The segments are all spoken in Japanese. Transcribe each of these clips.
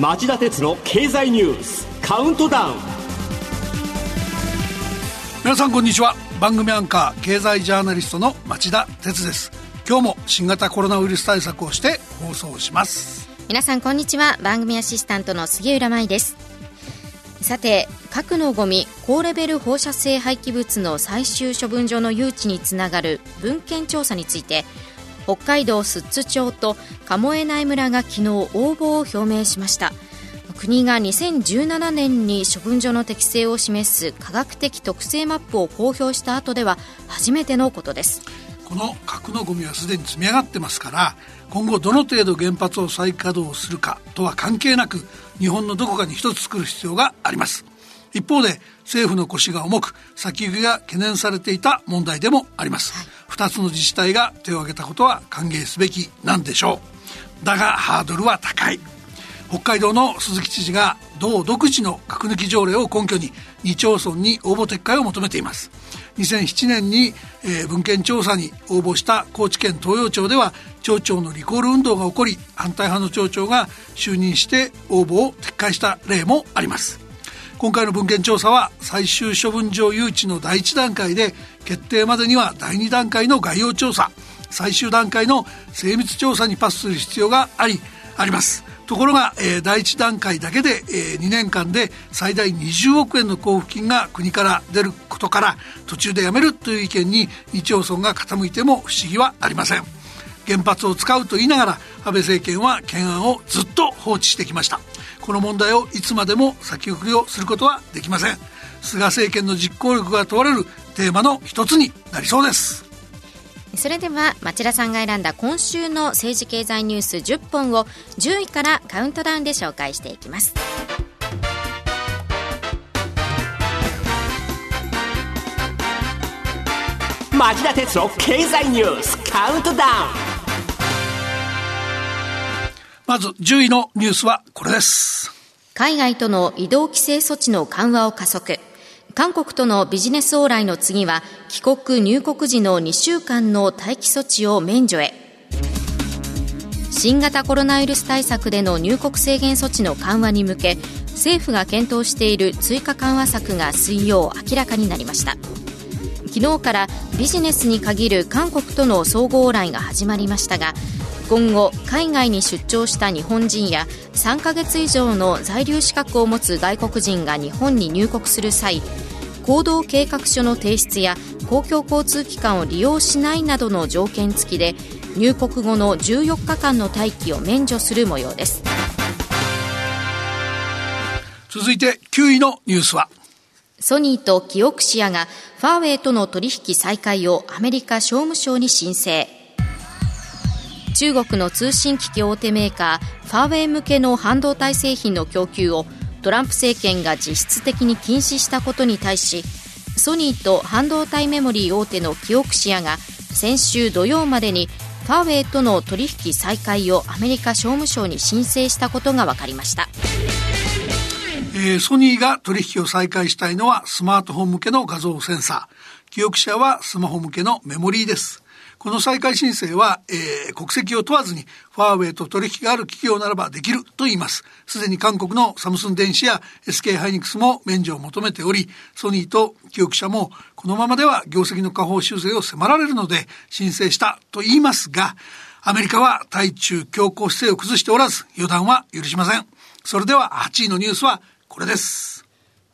町田鉄の経済ニュースカウントダウン。皆さんこんにちは。番組アンカー経済ジャーナリストの町田鉄です。今日も新型コロナウイルス対策をして放送します。皆さんこんにちは。番組アシスタントの杉浦舞です。さて核のゴミ高レベル放射性廃棄物の最終処分場の誘致につながる文献調査について北海道寿都町と鴨江内村が昨日応募を表明しました。国が2017年に処分場の適性を示す科学的特性マップを公表した後では初めてのことです。この核のゴミはすでに積み上がってますから今後どの程度原発を再稼働するかとは関係なく日本のどこかに一つ作る必要があります。一方で政府の腰が重く先行きが懸念されていた問題でもあります、はい、2つの自治体が手を挙げたことは歓迎すべきなんでしょう。だがハードルは高い。北海道の鈴木知事が道独自の核抜き条例を根拠に2町村に応募撤回を求めています。2007年に、えー、文献調査に応募した高知県東洋町では町長のリコール運動が起こり反対派の町長が就任して応募を撤回した例もあります今回の文献調査は最終処分場誘致の第1段階で決定までには第2段階の概要調査。最終段階の精密調査にパスする必要がありあります。ところが、えー、第1段階だけで、えー、2年間で最大20億円の交付金が国から出ることから途中でやめるという意見に2町村が傾いても不思議はありません。原発を使うと言いながら安倍政権は懸案をずっと放置してきました。この問題をいつまでも先送りをすることはできません。菅政権の実行力が問われるテーマの一つになりそうです。それでは町田さんが選んだ今週の政治経済ニュース10本を10位からカウントダウンで紹介していきます。町田鉄の経済ニュースカウントダウンまず10位のニュースはこれです。海外との移動規制措置の緩和を加速。韓国とのビジネス往来の次は帰国入国時の2週間の待機措置を免除へ新型コロナウイルス対策での入国制限措置の緩和に向け政府が検討している追加緩和策が水曜明らかになりました昨日からビジネスに限る韓国との総合往来が始まりましたが今後海外に出張した日本人や3ヶ月以上の在留資格を持つ外国人が日本に入国する際行動計画書の提出や公共交通機関を利用しないなどの条件付きで入国後の14日間の待機を免除する模様です。続いて9位のニュースは。ソニーとキオクシアがファーウェイとの取引再開をアメリカ商務省に申請中国の通信機器大手メーカーファーウェイ向けの半導体製品の供給をトランプ政権が実質的に禁止したことに対しソニーと半導体メモリー大手のキオクシアが先週土曜までにファーウェイとの取引再開をアメリカ商務省に申請したことが分かりました、えー、ソニーが取引を再開したいのはスマートフォン向けの画像センサー。キオクシアはスマホ向けのメモリーです。この再開申請は、えー、国籍を問わずにファーウェイと取引がある企業ならばできると言います。すでに韓国のサムスン電子や SK ハイニクスも免除を求めており、ソニーと記憶者もこのままでは業績の下方修正を迫られるので申請したと言いますが、アメリカは対中強硬姿勢を崩しておらず、予断は許しません。それでは8位のニュースはこれです。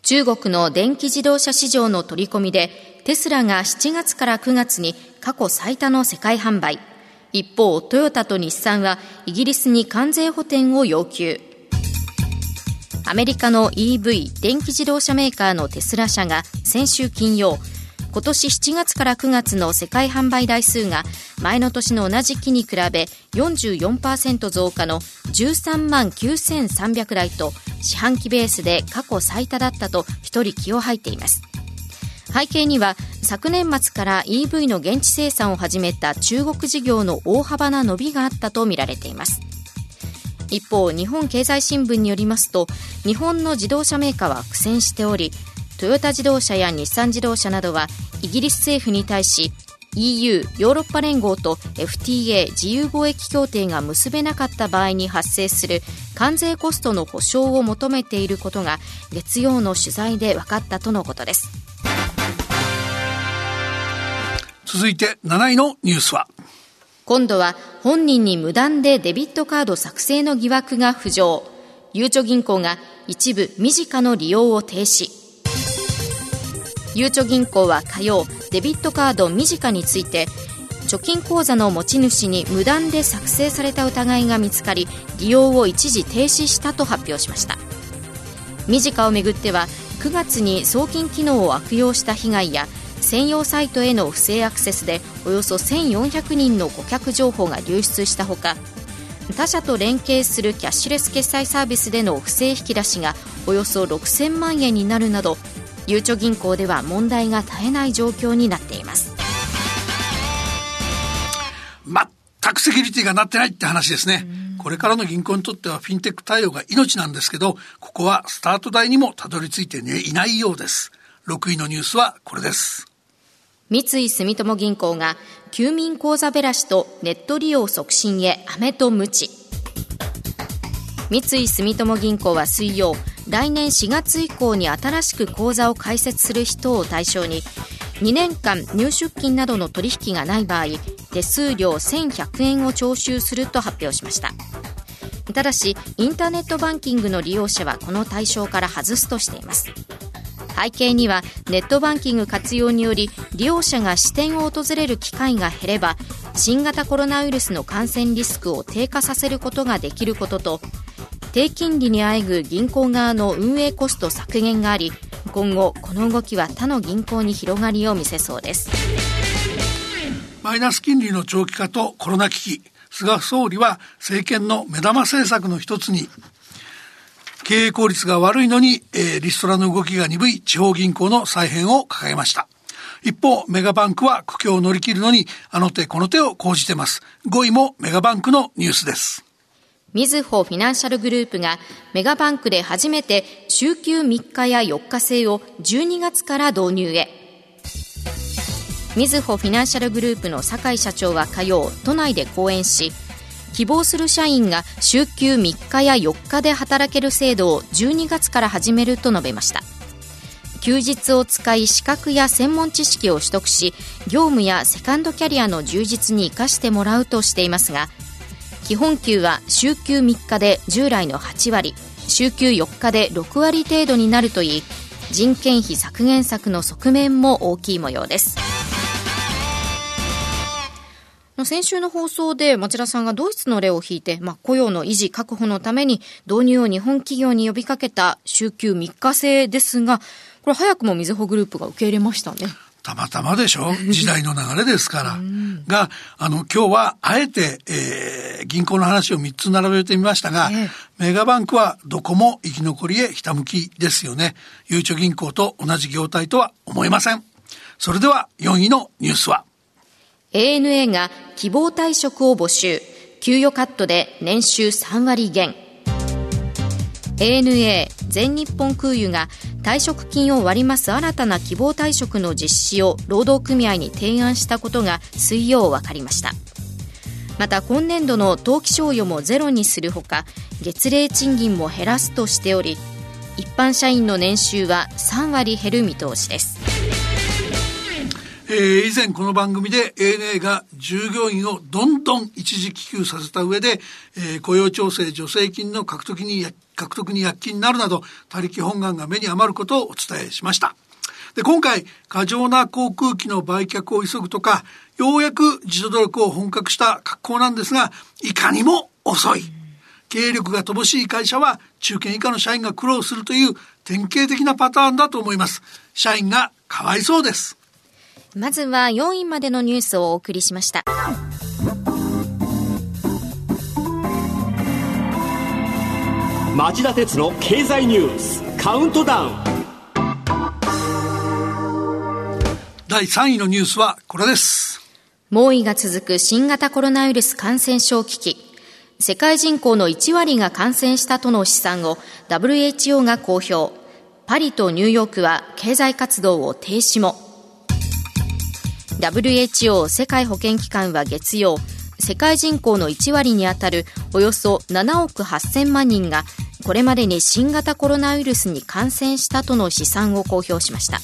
中国の電気自動車市場の取り込みで、テスラが7月から9月に過去最多の世界販売。一方、トヨタと日産はイギリスに関税補填を要求。アメリカの EV 電気自動車メーカーのテスラ社が先週金曜、今年7月から9月の世界販売台数が前の年の同じ期に比べ44%増加の13万9300台と四半期ベースで過去最多だったと一人気を吐いています背景には昨年末から EV の現地生産を始めた中国事業の大幅な伸びがあったとみられています。一方日本経済新聞によりますと日本の自動車メーカーは苦戦しておりトヨタ自動車や日産自動車などはイギリス政府に対し EU= ヨーロッパ連合と FTA= 自由貿易協定が結べなかった場合に発生する関税コストの保証を求めていることが月曜の取材で分かったとのことです。続いて7位のニュースは。今度は本人に無断でデビットカード作成の疑惑が浮上。ゆうちょ銀行が一部身近の利用を停止。ゆうちょ銀行は火曜デビットカードミジカについて貯金口座の持ち主に無断で作成された疑いが見つかり利用を一時停止したと発表しました。ミジカをめぐっては9月に送金機能を悪用した被害や専用サイトへの不正アクセスでおよそ1400人の顧客情報が流出したほか他社と連携するキャッシュレス決済サービスでの不正引き出しがおよそ6000万円になるなどゆうちょ銀行では問題が絶えない状況になっています全くセキュリティがなってないって話ですね。これからの銀行にとってはフィンテック対応が命なんですけど、ここはスタート台にもたどり着いて、ね、いないようです。6位のニュースはこれです。三井住友銀行が休眠口座べらしとネット利用促進へ飴と鞭。三井住友銀行は水曜来年4月以降に新しく口座を開設する人を対象に2年間入出金などの取引がない場合手数料1100円を徴収すると発表しました。ただしインターネットバンキングの利用者はこの対象から外すとしています。背景にはネットバンキング活用により利用者が支店を訪れる機会が減れば新型コロナウイルスの感染リスクを低下させることができることと低金利にあえぐ銀行側の運営コスト削減があり今後この動きは他の銀行に広がりを見せそうです。マイナス金利の長期化とコロナ危機菅総理は政権の目玉政策の一つに経営効率が悪いのに、えー、リストラの動きが鈍い地方銀行の再編を掲げました。一方、メガバンクは苦境を乗り切るのに、あの手この手を講じてます。5位もメガバンクのニュースです。みずほフィナンシャルグループがメガバンクで初めて週休3日や4日制を12月から導入へ。みずほフィナンシャルグループの酒井社長は火曜、都内で講演し、希望する社員が週休3日や4日で働ける制度を12月から始めると述べました。休日を使い資格や専門知識を取得し業務やセカンドキャリアの充実に生かしてもらうとしていますが基本給は週休3日で従来の8割週休4日で6割程度になるといい人件費削減策の側面も大きい模様です。先週の放送で町田さんがドイツの例を引いて、まあ、雇用の維持確保のために導入を日本企業に呼びかけた週休3日制ですが、これ早くもみずほグループが受け入れましたね。たまたまでしょ？時代の流れですから。が、あの、今日はあえて、えー、銀行の話を3つ並べてみましたが、えメガバンクはどこも生き残りへひたむきですよね。ゆうちょ銀行と同じ業態とは思えません。それでは4位のニュースは ANA が希望退職を募集。給与カットで年収3割減。ANA 全日本空輸が退職金を割り増す。新たな希望退職の実施を労働組合に提案したことが水曜分かりました。また今年度の当期賞与もゼロにするほか月例賃金も減らすとしており一般社員の年収は3割減る見通しです。えー、以前この番組で ANA が従業員をどんどん一時帰給させた上で、えー、雇用調整助成金の獲得に獲得に躍起になるなど他力本願が目に余ることをお伝えしました。で今回過剰な航空機の売却を急ぐとかようやく自助努力を本格した格好なんですがいかにも遅い。経営力が乏しい会社は中堅以下の社員が苦労するという典型的なパターンだと思います。社員がかわいそうです。まずは4位までのニュースをお送りしました。町田鉄の経済ニュースカウントダウン。第3位のニュースはこれです。猛威が続く新型コロナウイルス感染症危機。世界人口の1割が感染したとの試算を WHO が公表。パリとニューヨークは経済活動を停止も WHO 世界保健機関は月曜世界人口の1割にあたるおよそ7億8000万人がこれまでに新型コロナウイルスに感染したとの試算を公表しました。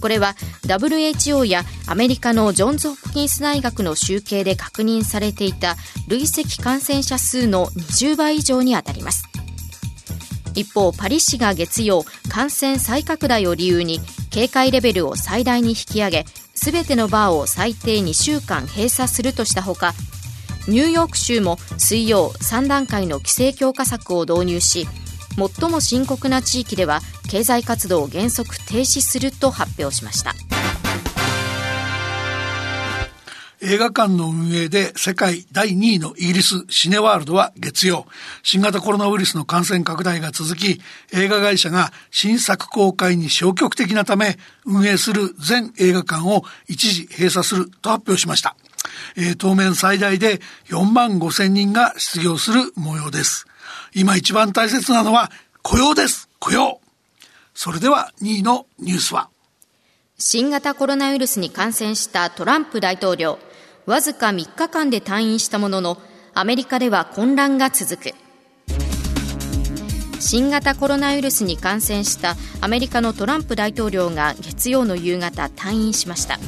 これは WHO やアメリカのジョンズ・ホプキンス大学の集計で確認されていた累積感染者数の20倍以上にあたります。一方パリ市が月曜感染再拡大を理由に警戒レベルを最大に引き上げすべてのバーを最低2週間閉鎖するとしたほかニューヨーク州も水曜3段階の規制強化策を導入し最も深刻な地域では経済活動を原則停止すると発表しました。映画館の運営で世界第2位のイギリスシネワールドは月曜、新型コロナウイルスの感染拡大が続き、映画会社が新作公開に消極的なため、運営する全映画館を一時閉鎖すると発表しました。えー、当面最大で4万5千人が失業する模様です。今一番大切なのは雇用です。雇用。それでは2位のニュースは新型コロナウイルスに感染したトランプ大統領。わずか3日間で退院したもののアメリカでは混乱が続く。新型コロナウイルスに感染したアメリカのトランプ大統領が月曜の夕方退院しました。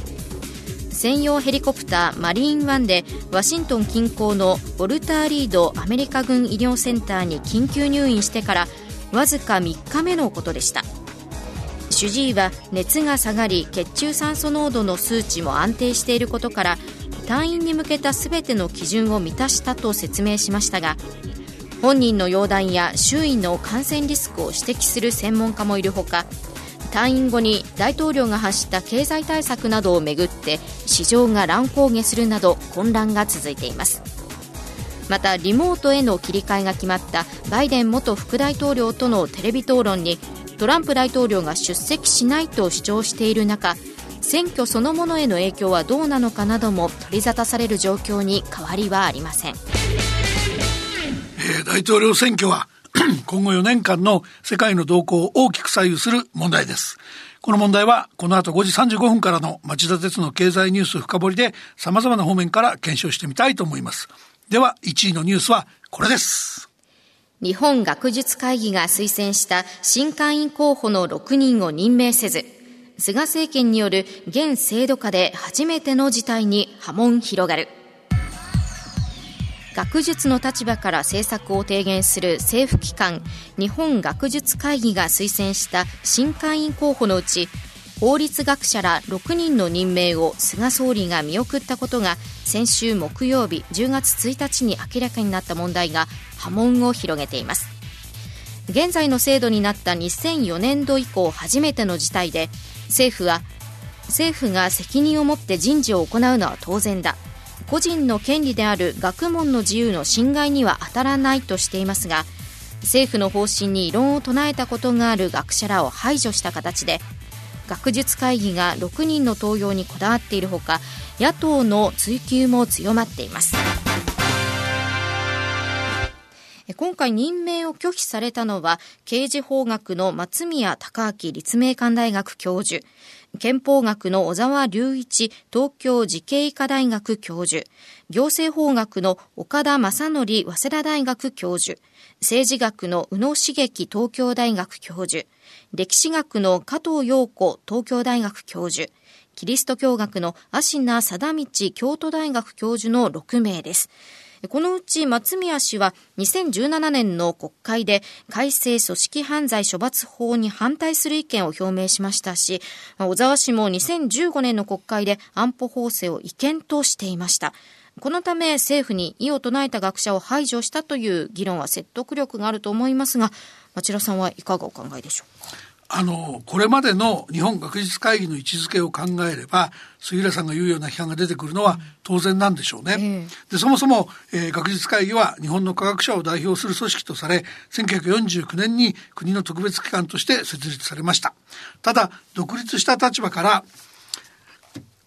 専用ヘリコプターマリーンワンでワシントン近郊のウォルター・リードアメリカ軍医療センターに緊急入院してからわずか3日目のことでした。主治医は熱が下がり血中酸素濃度の数値も安定していることから退院に向けた全ての基準を満たしたと説明しましたが本人の容体や周囲の感染リスクを指摘する専門家もいるほか退院後に大統領が発した経済対策などをめぐって市場が乱高下するなど混乱が続いています。またリモートへの切り替えが決まったバイデン元副大統領とのテレビ討論にトランプ大統領が出席しないと主張している中選挙そのものへの影響はどうなのかなども取り沙汰される状況に変わりはありません、えー、大統領選挙は 今後4年間の世界の動向を大きく左右する問題です。この問題はこの後5時35分からの町田鉄の経済ニュース深掘りで様々な方面から検証してみたいと思います。では1位のニュースはこれです。日本学術会議が推薦した新会員候補の6人を任命せず、菅政権による現制度下で初めての事態に波紋広がる。学術の立場から政策を提言する政府機関日本学術会議が推薦した新会員候補のうち法律学者ら6人の任命を菅総理が見送ったことが先週木曜日10月1日に明らかになった問題が波紋を広げています。現在の制度になった2004年度以降初めての事態で政府は政府が責任を持って人事を行うのは当然だ。個人の権利である学問の自由の侵害には当たらないとしていますが政府の方針に異論を唱えたことがある学者らを排除した形で学術会議が6人の登用にこだわっているほか野党の追及も強まっています。今回任命を拒否されたのは刑事法学の松宮隆明立命館大学教授憲法学の小沢隆一東京慈恵医科大学教授行政法学の岡田正則早稲田大学教授政治学の宇野茂樹東京大学教授歴史学の加藤陽子東京大学教授キリスト教学の芦名貞道京都大学教授の6名です。このうち松宮氏は2017年の国会で改正組織犯罪処罰法に反対する意見を表明しましたし、小沢氏も2015年の国会で安保法制を違憲としていました。このため政府に異を唱えた学者を排除したという議論は説得力があると思いますが、町田さんはいかがお考えでしょうか？あの、これまでの日本学術会議の位置づけを考えれば、杉浦さんが言うような批判が出てくるのは当然なんでしょうね。で、そもそも、えー、学術会議は日本の科学者を代表する組織とされ、1949年に国の特別機関として設立されました。ただ、独立した立場から、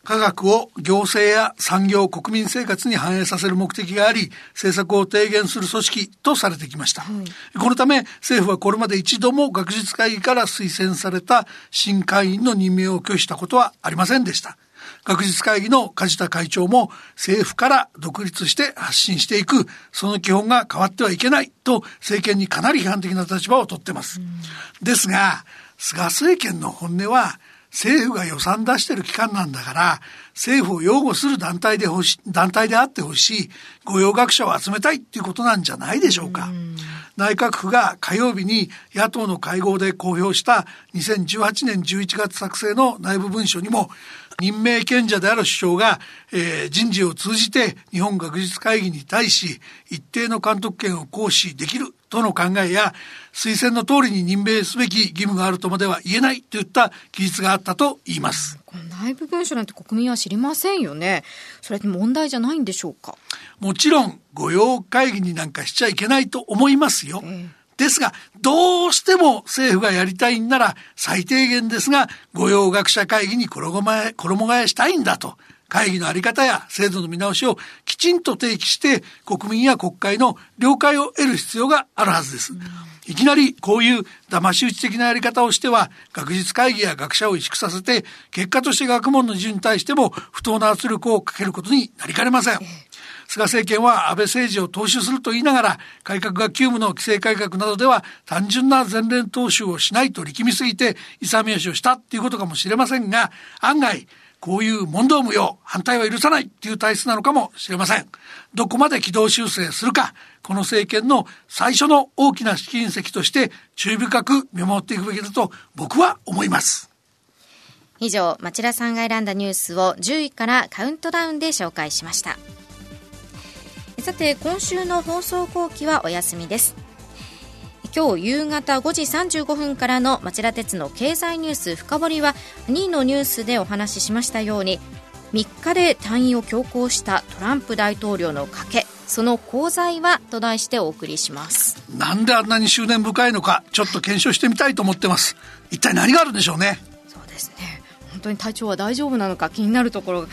科学を行政や産業、国民生活に反映させる目的があり、政策を提言する組織とされてきました。はい、このため、政府はこれまで一度も学術会議から推薦された新会員の任命を拒否したことはありませんでした。学術会議の梶田会長も政府から独立して発信していく、その基本が変わってはいけないと政権にかなり批判的な立場をとってます。ですが、菅政権の本音は政府が予算出してる機関なんだから、政府を擁護する団体でほし、団体であってほしい、御用学者を集めたいっていうことなんじゃないでしょうか。内閣府が火曜日に野党の会合で公表した2018年11月作成の内部文書にも、任命権者である首相が、えー、人事を通じて日本学術会議に対し一定の監督権を行使できるとの考えや推薦の通りに任命すべき義務があるとまでは言えないといった記述があったと言います。内部文書なんて国民は知りませんよね。それって問題じゃないんでしょうか？もちろん御用会議になんかしちゃいけないと思いますよ。えーですが、どうしても政府がやりたいんなら、最低限ですが、御用学者会議に衣替え、衣替えしたいんだと。会議のあり方や制度の見直しをきちんと提起して国民や国会の了解を得る必要があるはずです。いきなりこういう騙し討ち的なやり方をしては学術会議や学者を萎縮させて結果として学問の自由に対しても不当な圧力をかけることになりかねません。菅政権は安倍政治を踏襲すると言いながら、改革が急務の規制改革などでは単純な前連踏襲をしないと力みすぎて勇み足をしたっていうことかもしれませんが、案外、こういう問答無用、反対は許さないっていう体質なのかもしれません。どこまで軌道修正するか、この政権の最初の大きな試金石として注意深く見守っていくべきだと僕は思います。以上、町田さんが選んだニュースを10位からカウントダウンで紹介しました。さて今週の放送後期はお休みです今日夕方5時35分からの町田鉄の経済ニュース深掘りは2位のニュースでお話ししましたように3日で退院を強行したトランプ大統領の賭けその功罪はと題してお送りします。なんであんなに執念深いのかちょっと検証してみたいと思ってます。一体何があるんでしょうね。そうですね。本当に体調は大丈夫なのか気になるところ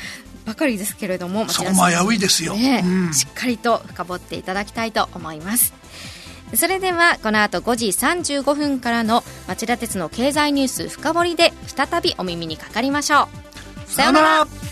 ばかりですけれどもそこも危ういですよ、ねうん、しっかりと深掘っていただきたいと思いますそれではこの後5時35分からの町田鉄の経済ニュース深掘りで再びお耳にかかりましょう。さようなら。